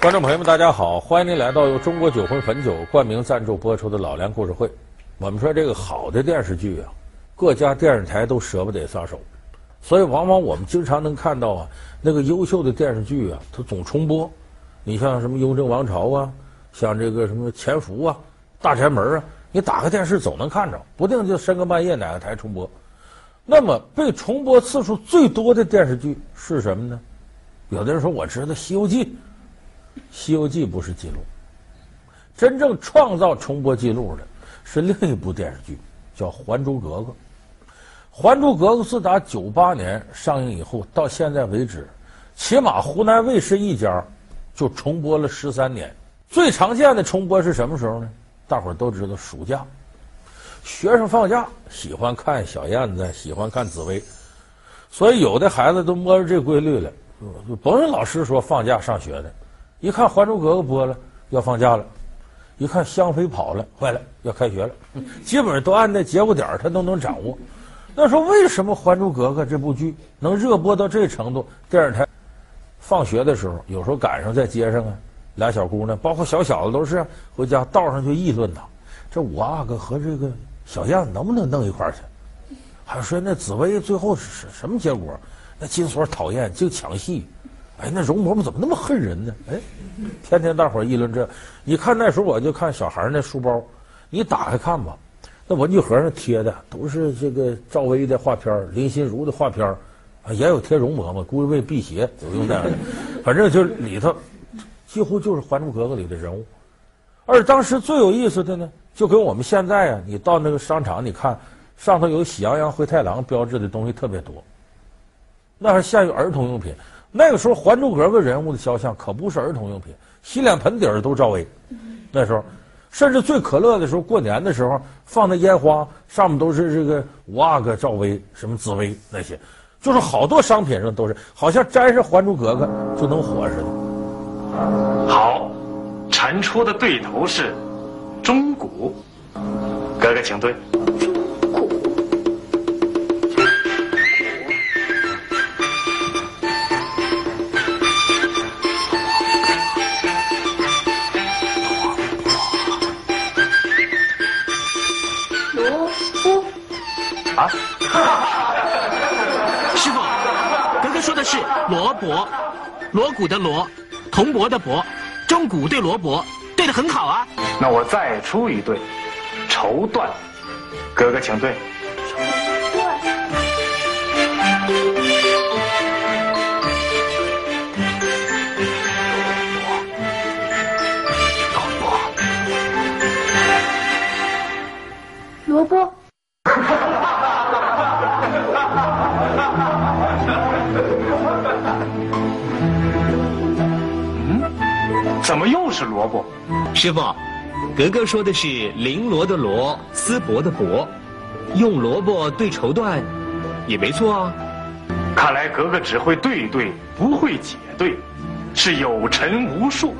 观众朋友们，大家好！欢迎您来到由中国酒魂汾酒冠名赞助播出的《老梁故事会》。我们说这个好的电视剧啊，各家电视台都舍不得撒手，所以往往我们经常能看到啊，那个优秀的电视剧啊，它总重播。你像什么《雍正王朝》啊，像这个什么《潜伏》啊，《大宅门》啊，你打开电视总能看着，不定就深更半夜哪个台重播。那么被重播次数最多的电视剧是什么呢？有的人说我知道《西游记》。《西游记》不是记录，真正创造重播记录的是另一部电视剧，叫《还珠格格》。《还珠格格》自打九八年上映以后到现在为止，起码湖南卫视一家就重播了十三年。最常见的重播是什么时候呢？大伙儿都知道，暑假，学生放假喜欢看小燕子，喜欢看紫薇，所以有的孩子都摸着这规律了，甭人老师说放假上学的。一看《还珠格格》播了，要放假了；一看香妃跑了，坏了，要开学了。基本上都按那节骨点，他都能掌握。那说为什么《还珠格格》这部剧能热播到这程度？电视台放学的时候，有时候赶上在街上啊，俩小姑娘，包括小小子都是回家道上就议论他：这五阿哥和这个小燕能不能弄一块去？还说那紫薇最后是什么结果？那金锁讨厌，净抢戏。哎，那容嬷嬷怎么那么恨人呢？哎，天天大伙儿议论这。你看那时候我就看小孩那书包，你打开看吧，那文具盒上贴的都是这个赵薇的画片林心如的画片啊，也有贴容嬷嬷，估计为辟邪有用那样的。反正就里头几乎就是《还珠格格》里的人物。而当时最有意思的呢，就跟我们现在啊，你到那个商场，你看上头有喜羊羊、灰太狼标志的东西特别多，那还限于儿童用品。那个时候，《还珠格格》人物的肖像可不是儿童用品，洗脸盆底儿都赵薇。那时候，甚至最可乐的时候，过年的时候放的烟花上面都是这个五阿哥赵薇、什么紫薇那些，就是好多商品上都是，好像沾上《还珠格格》就能火似的。好，蟾蜍的对头是钟鼓，格格请对。啊！师傅，格格说的是罗伯，锣鼓的锣，铜鈸的鈸，钟鼓对罗帛，对的很好啊。那我再出一对，绸缎，格格请对。师傅，格格说的是绫罗的罗，丝帛的帛，用萝卜对绸缎，也没错啊。看来格格只会对对，不会解对，是有陈无数。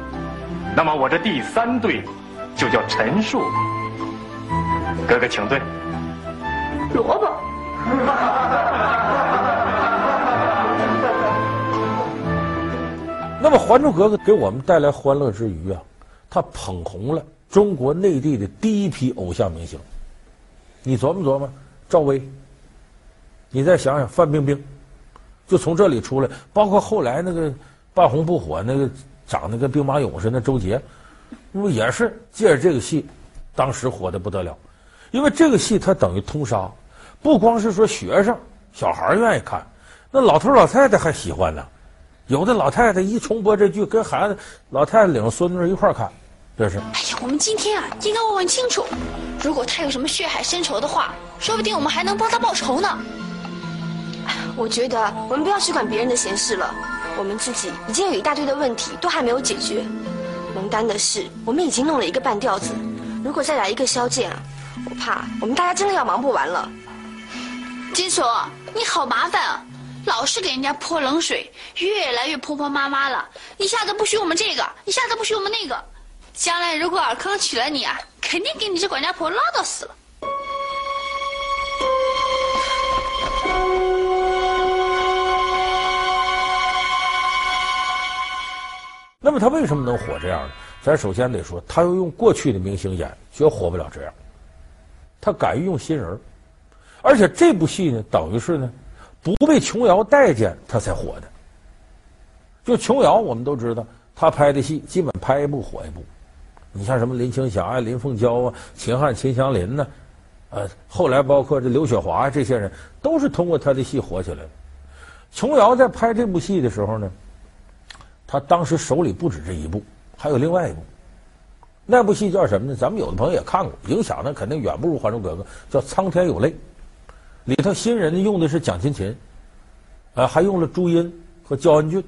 那么我这第三对，就叫陈述。格格请对。萝卜。那么，《还珠格格》给我们带来欢乐之余啊，他捧红了中国内地的第一批偶像明星。你琢磨琢磨，赵薇，你再想想范冰冰，就从这里出来。包括后来那个半红不火、那个长得跟兵马俑似的周杰，不也是借着这个戏，当时火的不得了。因为这个戏它等于通杀，不光是说学生小孩愿意看，那老头老太太还喜欢呢。有的老太太一重播这剧，跟孩子、老太太领着孙女一块看，这是。哎呀，我们今天啊，应该问问清楚，如果他有什么血海深仇的话，说不定我们还能帮他报仇呢。我觉得我们不要去管别人的闲事了，我们自己已经有一大堆的问题都还没有解决。蒙丹的事，我们已经弄了一个半吊子，如果再来一个萧剑啊，我怕我们大家真的要忙不完了。金锁，你好麻烦啊。老是给人家泼冷水，越来越婆婆妈妈了。一下子不许我们这个，一下子不许我们那个。将来如果尔康娶了你啊，肯定给你这管家婆唠叨死了。那么他为什么能火这样呢？咱首先得说，他要用过去的明星演，绝火不了这样。他敢于用新人，而且这部戏呢，等于是呢，不被琼瑶待见，他才火的。就琼瑶，我们都知道，他拍的戏基本拍一部火一部。你像什么林青霞啊、林凤娇啊、秦汉、秦祥林呢？呃，后来包括这刘雪华这些人，都是通过他的戏火起来的。琼瑶在拍这部戏的时候呢，他当时手里不止这一部，还有另外一部。那部戏叫什么呢？咱们有的朋友也看过，影响呢肯定远不如《还珠格格》，叫《苍天有泪》。里头新人用的是蒋勤勤，啊，还用了朱茵和焦恩俊。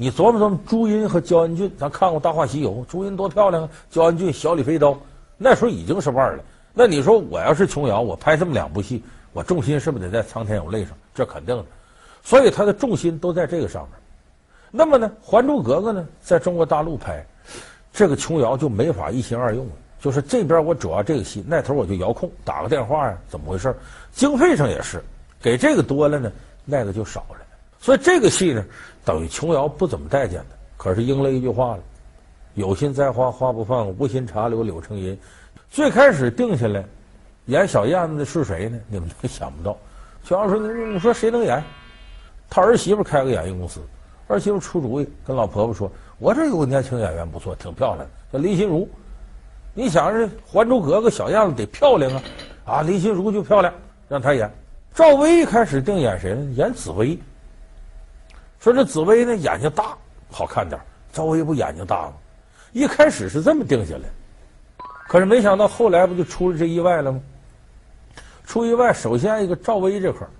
你琢磨琢磨，朱茵和焦恩俊，咱看过《大话西游》，朱茵多漂亮啊！焦恩俊小李飞刀，那时候已经是腕儿了。那你说我要是琼瑶，我拍这么两部戏，我重心是不是得在《苍天有泪》上？这肯定的。所以他的重心都在这个上面。那么呢，《还珠格格》呢，在中国大陆拍，这个琼瑶就没法一心二用了。就是这边我主要这个戏，那头我就遥控打个电话呀，怎么回事？经费上也是，给这个多了呢，那个就少了。所以这个戏呢。等于琼瑶不怎么待见他，可是应了一句话了：“有心栽花花不放，无心插柳柳成荫。”最开始定下来演小燕子的是谁呢？你们都想不到。琼瑶说：“你说谁能演？”他儿媳妇开个演艺公司，儿媳妇出主意，跟老婆婆说：“我这有个年轻演员不错，挺漂亮，叫林心如。你想这《还珠格格》小燕子得漂亮啊，啊，林心如就漂亮，让她演。”赵薇一开始定演谁呢？演紫薇。说这紫薇呢，眼睛大，好看点，赵薇不眼睛大吗？一开始是这么定下来，可是没想到后来不就出了这意外了吗？出意外，首先一个赵薇这块儿，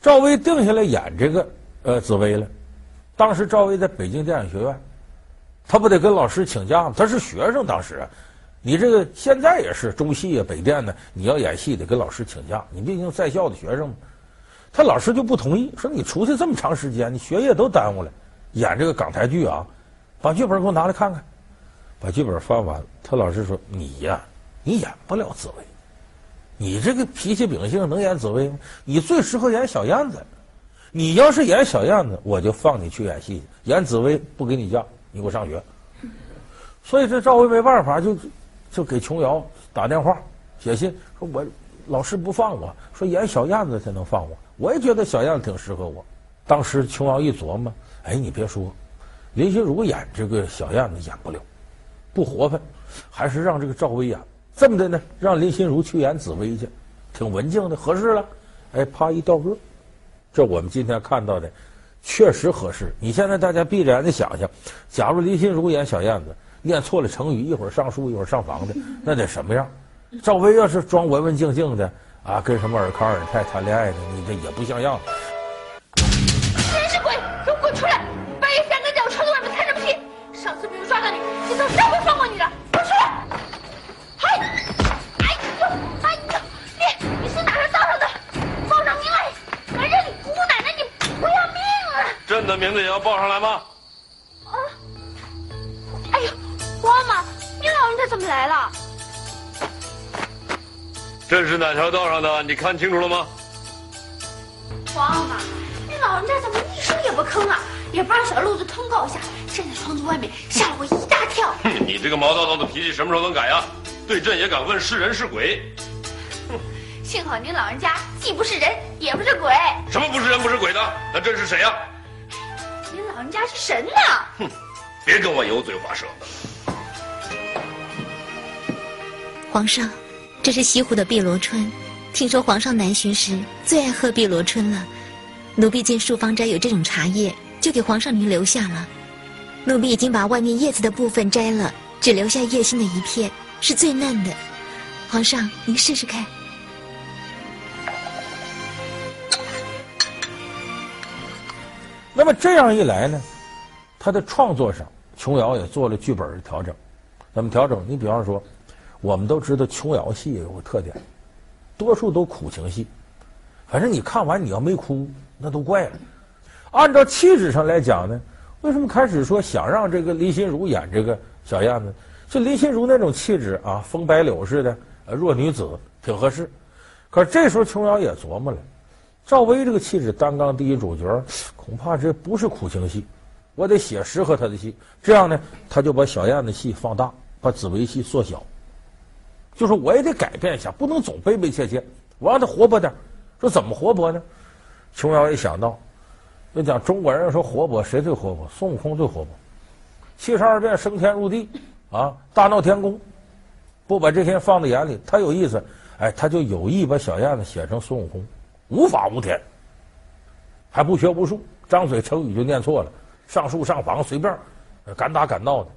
赵薇定下来演这个呃紫薇了。当时赵薇在北京电影学院，她不得跟老师请假吗？她是学生，当时，你这个现在也是中戏啊、北电呢，你要演戏得跟老师请假，你毕竟在校的学生嘛。他老师就不同意，说你出去这么长时间，你学业都耽误了。演这个港台剧啊，把剧本给我拿来看看。把剧本翻完，他老师说：“你呀，你演不了紫薇，你这个脾气秉性能演紫薇吗？你最适合演小燕子。你要是演小燕子，我就放你去演戏；演紫薇不给你假，你给我上学。”所以这赵薇没办法，就就给琼瑶打电话写信说：“我老师不放我，说演小燕子才能放我。”我也觉得小燕子挺适合我。当时琼瑶一琢磨，哎，你别说，林心如演这个小燕子演不了，不活泛，还是让这个赵薇演。这么的呢，让林心如去演紫薇去，挺文静的，合适了。哎，啪一掉个，这我们今天看到的，确实合适。你现在大家闭着眼睛想想，假如林心如演小燕子，念错了成语，一会儿上树，一会儿上房的，那得什么样？赵薇要是装文文静静的。啊，跟什么尔康尔泰谈恋爱的，你这也不像样。是人是鬼，给我滚出来！半夜三更在我窗子外面看什么戏？上次没有抓到你，这次绝不会放过你的！滚出来！嗨！哎呦，哎呦，你你是哪儿道上的？报上名来！反正你姑姑奶奶，你不要命了！朕的名字也要报上来吗？啊！哎呦，皇阿玛，你老人家怎么来了？这是哪条道上的？你看清楚了吗？皇阿玛，你老人家怎么一声也不吭啊？也不让小路子通告一下，站在窗子外面吓了我一大跳。哼，你这个毛躁躁的脾气什么时候能改呀？对朕也敢问是人是鬼？哼，幸好您老人家既不是人，也不是鬼。什么不是人不是鬼的？那朕是谁呀？您老人家是神呐。哼，别跟我油嘴滑舌。皇上。这是西湖的碧螺春，听说皇上南巡时最爱喝碧螺春了。奴婢见漱芳斋有这种茶叶，就给皇上您留下了。奴婢已经把外面叶子的部分摘了，只留下叶心的一片，是最嫩的。皇上，您试试看。那么这样一来呢，他的创作上，琼瑶也做了剧本的调整。怎么调整？你比方说。我们都知道琼瑶戏有个特点，多数都苦情戏。反正你看完你要没哭，那都怪了。按照气质上来讲呢，为什么开始说想让这个林心如演这个小燕子？就林心如那种气质啊，风白柳似的，弱女子挺合适。可这时候琼瑶也琢磨了，赵薇这个气质担纲第一主角，恐怕这不是苦情戏，我得写适合她的戏。这样呢，他就把小燕子戏放大，把紫薇戏缩小。就说我也得改变一下，不能总悲悲切切，我让他活泼点。说怎么活泼呢？琼瑶一想到，就讲中国人说活泼，谁最活泼？孙悟空最活泼。七十二变升天入地，啊，大闹天宫，不把这些放在眼里，他有意思。哎，他就有意把小燕子写成孙悟空，无法无天，还不学无术，张嘴成语就念错了，上树上房随便，敢打敢闹的，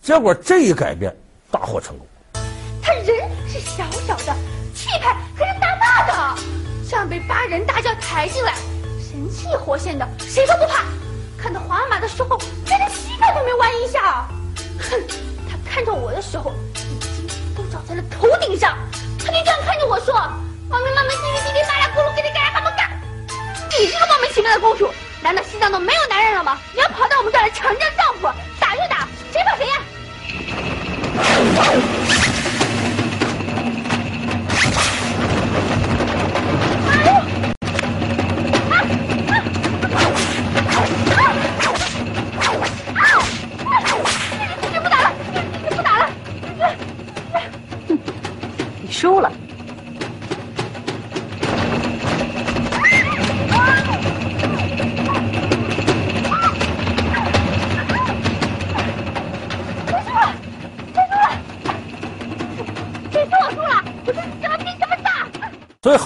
结果这一改变大获成功。小小的，气派可是大大的，像被八人大轿抬进来，神气活现的，谁都不怕。看到皇阿玛的时候，连个膝盖都没弯一下。哼，他看着我的时候，眼睛都长在了头顶上。他就这样看着我说：“妈咪妈咪，叽里叽里，巴拉咕噜，给你干啥干嘛干？你这个莫名其妙的公主，难道西藏都没有男人了吗？你要跑到我们这儿来抢人家丈夫，打就打，谁怕谁呀？”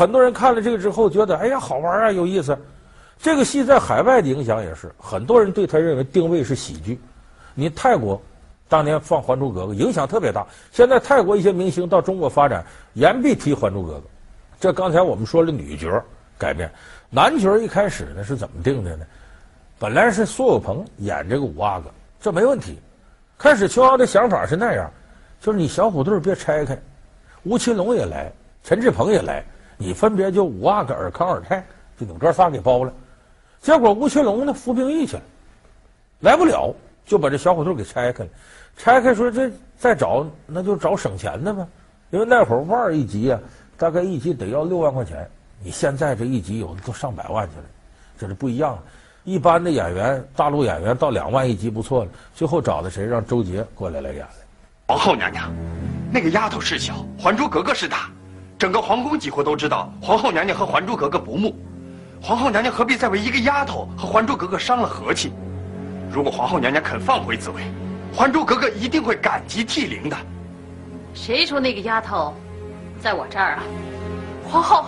很多人看了这个之后，觉得哎呀好玩啊，有意思。这个戏在海外的影响也是，很多人对他认为定位是喜剧。你泰国。当年放《还珠格格》影响特别大，现在泰国一些明星到中国发展，言必提《还珠格格》。这刚才我们说了女角改变，男角一开始呢是怎么定的呢？本来是苏有朋演这个五阿哥，这没问题。开始琼瑶的想法是那样，就是你小虎队别拆开，吴奇隆也来，陈志朋也来，你分别就五阿哥、尔康、尔泰，就你们哥仨给包了。结果吴奇隆呢服兵役去了，来不了，就把这小虎队给拆开了。拆开说这再找那就找省钱的吧，因为那会儿腕儿一集啊，大概一集得要六万块钱。你现在这一集有的都上百万去了，这是不一样的。一般的演员，大陆演员到两万一集不错了。最后找的谁？让周杰过来来演的。皇后娘娘，那个丫头是小，《还珠格格》是大，整个皇宫几乎都知道皇后娘娘和《还珠格格》不睦。皇后娘娘何必再为一个丫头和《还珠格格》伤了和气？如果皇后娘娘肯放回紫薇。《还珠格格》一定会感激涕零的。谁说那个丫头在我这儿啊？皇后，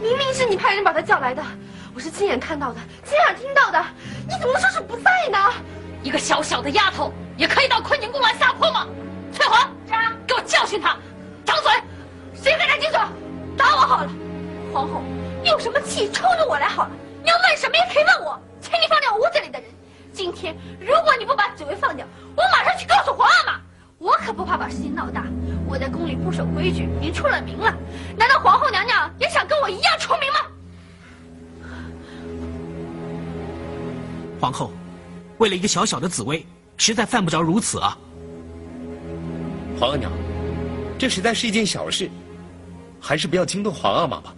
明明是你派人把她叫来的，我是亲眼看到的，亲耳听到的，你怎么能说是不在呢？一个小小的丫头也可以到坤宁宫来撒泼吗？翠华，是啊，给我教训她，掌嘴！谁给她金嘴？打我好了。皇后，你有什么气冲着我来好了，你要问什么也可以问我，请你放掉屋子里的人。今天如果你不把紫薇放掉，我马上去告诉皇阿玛。我可不怕把事情闹大。我在宫里不守规矩，已经出了名了。难道皇后娘娘也想跟我一样出名吗？皇后，为了一个小小的紫薇，实在犯不着如此啊。皇额娘，这实在是一件小事，还是不要惊动皇阿玛吧。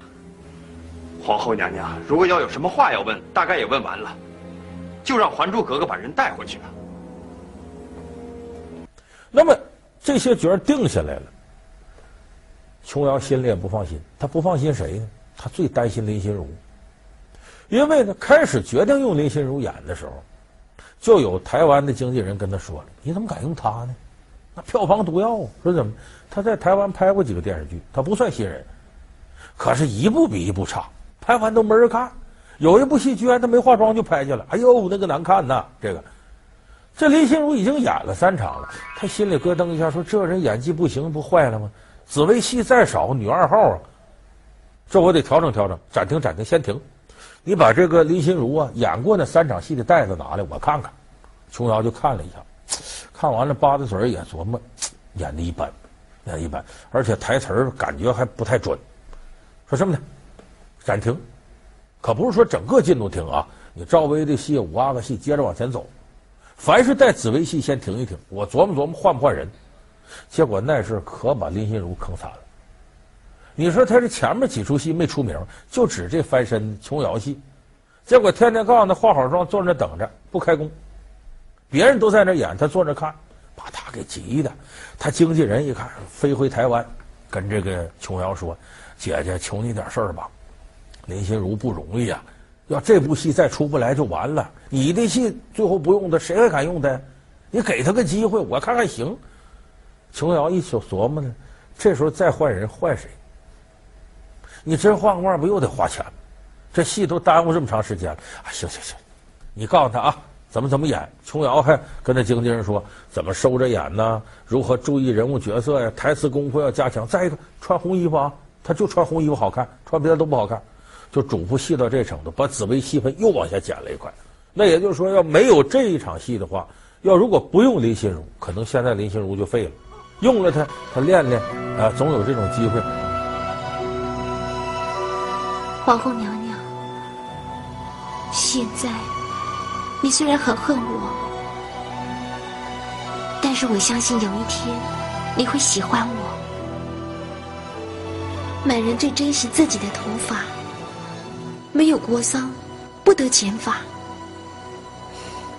皇后娘娘，如果要有什么话要问，大概也问完了。就让《还珠格格》把人带回去吧。那么这些角儿定下来了，琼瑶心里也不放心。她不放心谁呢？她最担心林心如，因为呢，开始决定用林心如演的时候，就有台湾的经纪人跟她说了：“你怎么敢用她呢？那票房毒药啊！说怎么？他在台湾拍过几个电视剧，他不算新人，可是一部比一部差，拍完都没人看。”有一部戏居然他没化妆就拍去了，哎呦，那个难看呐！这个，这林心如已经演了三场了，他心里咯噔一下，说这人演技不行，不坏了吗？紫薇戏再少，女二号啊，这我得调整调整。暂停暂停，先停。你把这个林心如啊演过那三场戏的带子拿来，我看看。琼瑶就看了一下，看完了吧嗒嘴也琢磨，演的一般，演的一般，而且台词感觉还不太准。说什么呢？暂停。可不是说整个进度停啊！你赵薇的戏、五阿哥戏接着往前走，凡是带紫薇戏先停一停，我琢磨琢磨换不换人。结果那事可把林心如坑惨了。你说他这前面几出戏没出名，就指这翻身琼瑶戏，结果天天告诉他化好妆坐那等着不开工，别人都在那演，他坐那看，把他给急的。他经纪人一看，飞回台湾，跟这个琼瑶说：“姐姐，求你点事儿吧，林心如不容易啊，要这部戏再出不来就完了。你的戏最后不用他，谁还敢用他？你给他个机会，我看看行。”琼瑶一宿琢磨呢，这时候再换人换谁？你真换个腕，不又得花钱吗？这戏都耽误这么长时间了。啊，行行行，你告诉他啊，怎么怎么演。琼瑶 还跟他经纪人说，怎么收着演呢？如何注意人物角色呀？台词功夫要加强。再一个，穿红衣服啊，他就穿红衣服好看，穿别的都不好看。就嘱咐戏到这程度，把紫薇戏份又往下减了一块。那也就是说，要没有这一场戏的话，要如果不用林心如，可能现在林心如就废了。用了他，他练练，啊，总有这种机会。皇后娘娘，现在你虽然很恨我，但是我相信有一天你会喜欢我。满人最珍惜自己的头发，没有国丧，不得剪发。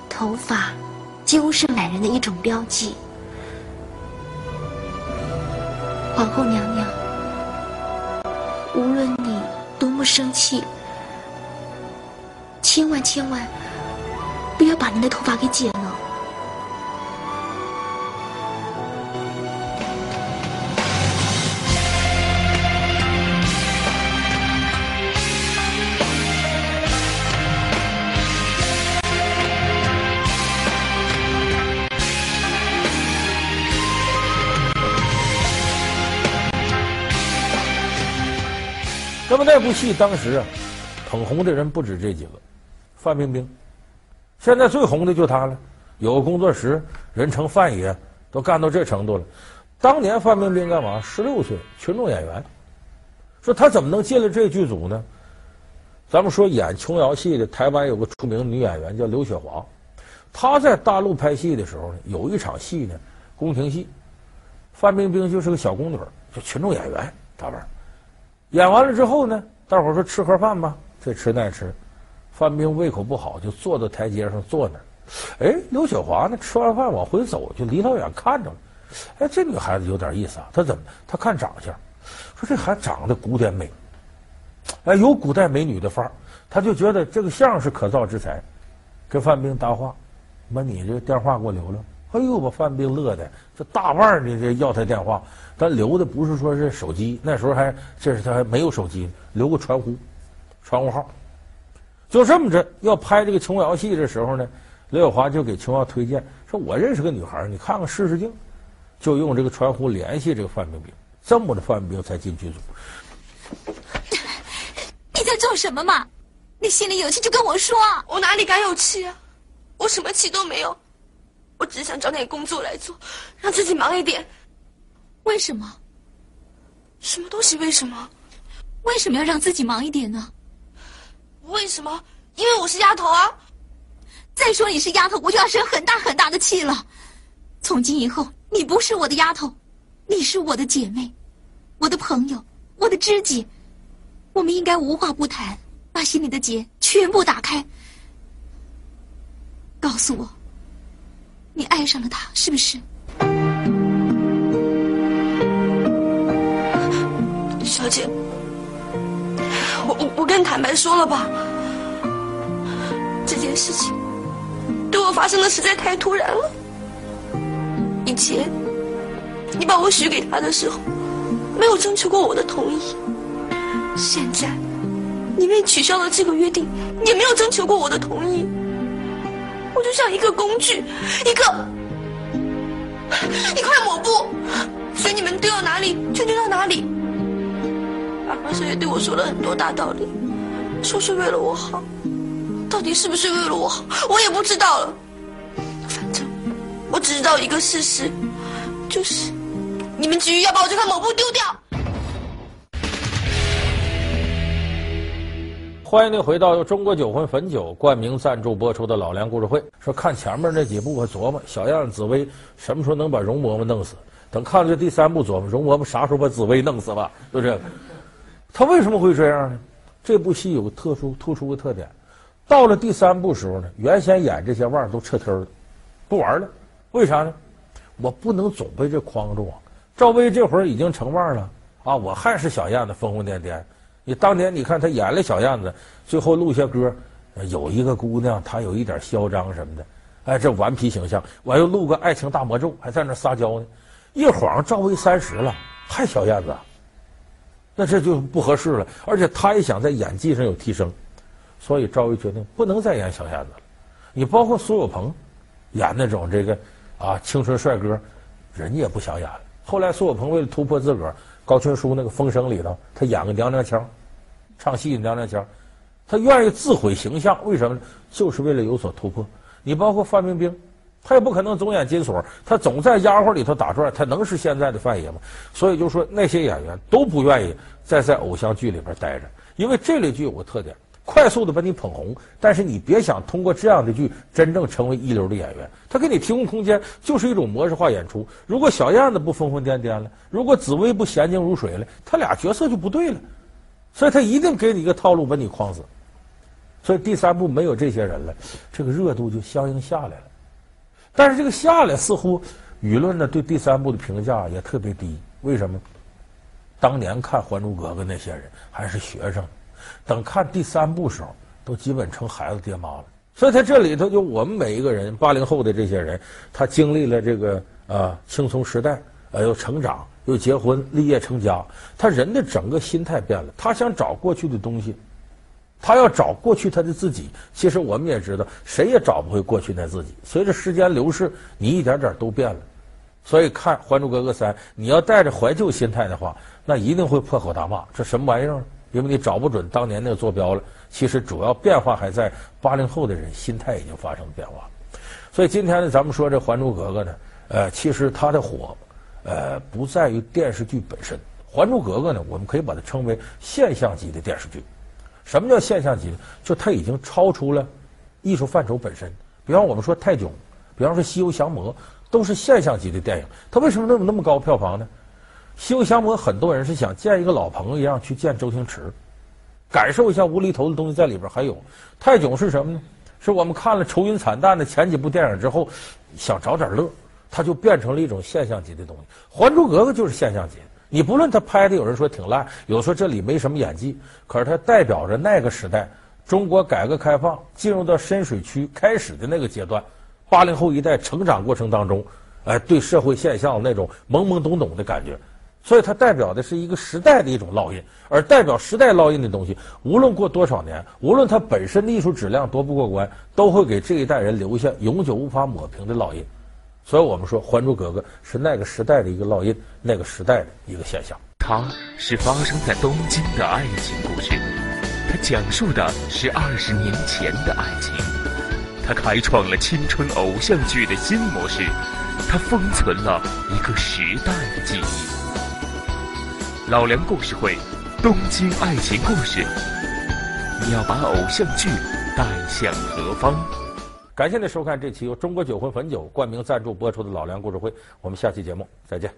头发几乎是满人的一种标记。皇后娘娘，无论你多么生气，千万千万不要把您的头发给剪了。那么那部戏当时啊，捧红的人不止这几个，范冰冰，现在最红的就他了。有个工作室，人称范爷，都干到这程度了。当年范冰冰干嘛？十六岁，群众演员。说他怎么能进了这剧组呢？咱们说演琼瑶戏的台湾有个出名女演员叫刘雪华，她在大陆拍戏的时候呢，有一场戏呢，宫廷戏，范冰冰就是个小宫女，就群众演员，大腕儿。演完了之后呢，大伙儿说吃盒饭吧，这吃那吃，范冰胃口不好，就坐到台阶上坐那儿。哎，刘雪华呢，吃完饭往回走，就离老远看着了。哎，这女孩子有点意思啊，她怎么？她看长相，说这孩子长得古典美，哎，有古代美女的范儿，她就觉得这个相是可造之材，跟范冰搭话，把你这电话给我留了。哎呦，把范冰乐的，这大腕儿的这要他电话，但留的不是说是手机，那时候还这是他还没有手机，留个传呼，传呼号。就这么着，要拍这个琼瑶戏的时候呢，刘晓华就给琼瑶推荐，说我认识个女孩，你看看试试镜，就用这个传呼联系这个范冰冰，这么着范冰冰才进剧组。你在做什么嘛？你心里有气就跟我说。我哪里敢有气啊？我什么气都没有。我只想找点工作来做，让自己忙一点。为什么？什么东西？为什么？为什么要让自己忙一点呢？为什么？因为我是丫头啊！再说你是丫头，我就要生很大很大的气了。从今以后，你不是我的丫头，你是我的姐妹，我的朋友，我的知己。我们应该无话不谈，把心里的结全部打开。告诉我。你爱上了他，是不是？小姐，我我我跟你坦白说了吧，这件事情对我发生的实在太突然了。以前你把我许给他的时候，没有征求过我的同意；现在你为取消了这个约定，也没有征求过我的同意。我就像一个工具，一个一块抹布，随你们丢到哪里就丢到哪里。阿华师也对我说了很多大道理，说是为了我好，到底是不是为了我好，我也不知道了。反正我只知道一个事实，就是你们急于要把我这块抹布丢掉。欢迎您回到由中国酒魂汾酒冠名赞助播出的老梁故事会。说看前面那几部，我琢磨小样紫薇什么时候能把容嬷嬷弄死？等看了这第三部，琢磨容嬷嬷啥时候把紫薇弄死吧？就这个，他为什么会这样呢？这部戏有个特殊突出的特点，到了第三部时候呢，原先演这些腕儿都撤退了，不玩了。为啥呢？我不能总被这框住啊！赵薇这会儿已经成腕了啊，我还是小燕子疯疯癫癫。你当年你看她演了小燕子，最后录下歌，有一个姑娘她有一点嚣张什么的，哎，这顽皮形象。我又录个爱情大魔咒，还在那撒娇呢。一晃赵薇三十了，还小燕子，那这就不合适了。而且他也想在演技上有提升，所以赵薇决定不能再演小燕子了。你包括苏有朋演那种这个。啊，青春帅哥，人家也不想演了。后来苏有朋为了突破自个儿，高群书那个《风声》里头，他演个娘娘腔，唱戏娘娘腔，他愿意自毁形象，为什么？就是为了有所突破。你包括范冰冰，他也不可能总演金锁，他总在丫鬟里头打转，他能是现在的范爷吗？所以就说那些演员都不愿意再在偶像剧里边待着，因为这类剧有个特点。快速的把你捧红，但是你别想通过这样的剧真正成为一流的演员。他给你提供空间，就是一种模式化演出。如果小燕子不疯疯癫癫了，如果紫薇不娴静如水了，他俩角色就不对了。所以他一定给你一个套路，把你框死。所以第三部没有这些人了，这个热度就相应下来了。但是这个下来，似乎舆论呢对第三部的评价也特别低。为什么？当年看《还珠格格》那些人还是学生。等看第三部时候，都基本成孩子爹妈了。所以，他这里头就我们每一个人，八零后的这些人，他经历了这个啊青葱时代，呃，又成长，又结婚，立业成家，他人的整个心态变了。他想找过去的东西，他要找过去他的自己。其实我们也知道，谁也找不回过去那自己。随着时间流逝，你一点点都变了。所以看《还珠格格三》，你要带着怀旧心态的话，那一定会破口大骂：这什么玩意儿？因为你找不准当年那个坐标了，其实主要变化还在八零后的人心态已经发生变化，所以今天呢，咱们说这《还珠格格》呢，呃，其实它的火，呃，不在于电视剧本身，《还珠格格》呢，我们可以把它称为现象级的电视剧。什么叫现象级呢？就它已经超出了艺术范畴本身。比方我们说泰囧，比方说《西游降魔》，都是现象级的电影。它为什么那么那么高票房呢？《西游降魔》很多人是想见一个老朋友一样去见周星驰，感受一下无厘头的东西在里边。还有泰囧是什么呢？是我们看了愁云惨淡的前几部电影之后，想找点乐，它就变成了一种现象级的东西。《还珠格格》就是现象级，你不论他拍的，有人说挺烂，有说这里没什么演技，可是它代表着那个时代中国改革开放进入到深水区开始的那个阶段，八零后一代成长过程当中，哎，对社会现象那种懵懵懂懂的感觉。所以它代表的是一个时代的一种烙印，而代表时代烙印的东西，无论过多少年，无论它本身的艺术质量多不过关，都会给这一代人留下永久无法抹平的烙印。所以我们说，《还珠格格》是那个时代的一个烙印，那个时代的一个现象。它是发生在东京的爱情故事，它讲述的是二十年前的爱情，它开创了青春偶像剧的新模式，它封存了一个时代的记忆。老梁故事会，东京爱情故事，你要把偶像剧带向何方？感谢您收看这期由中国酒会汾酒冠名赞助播出的老梁故事会我们下期节目再见。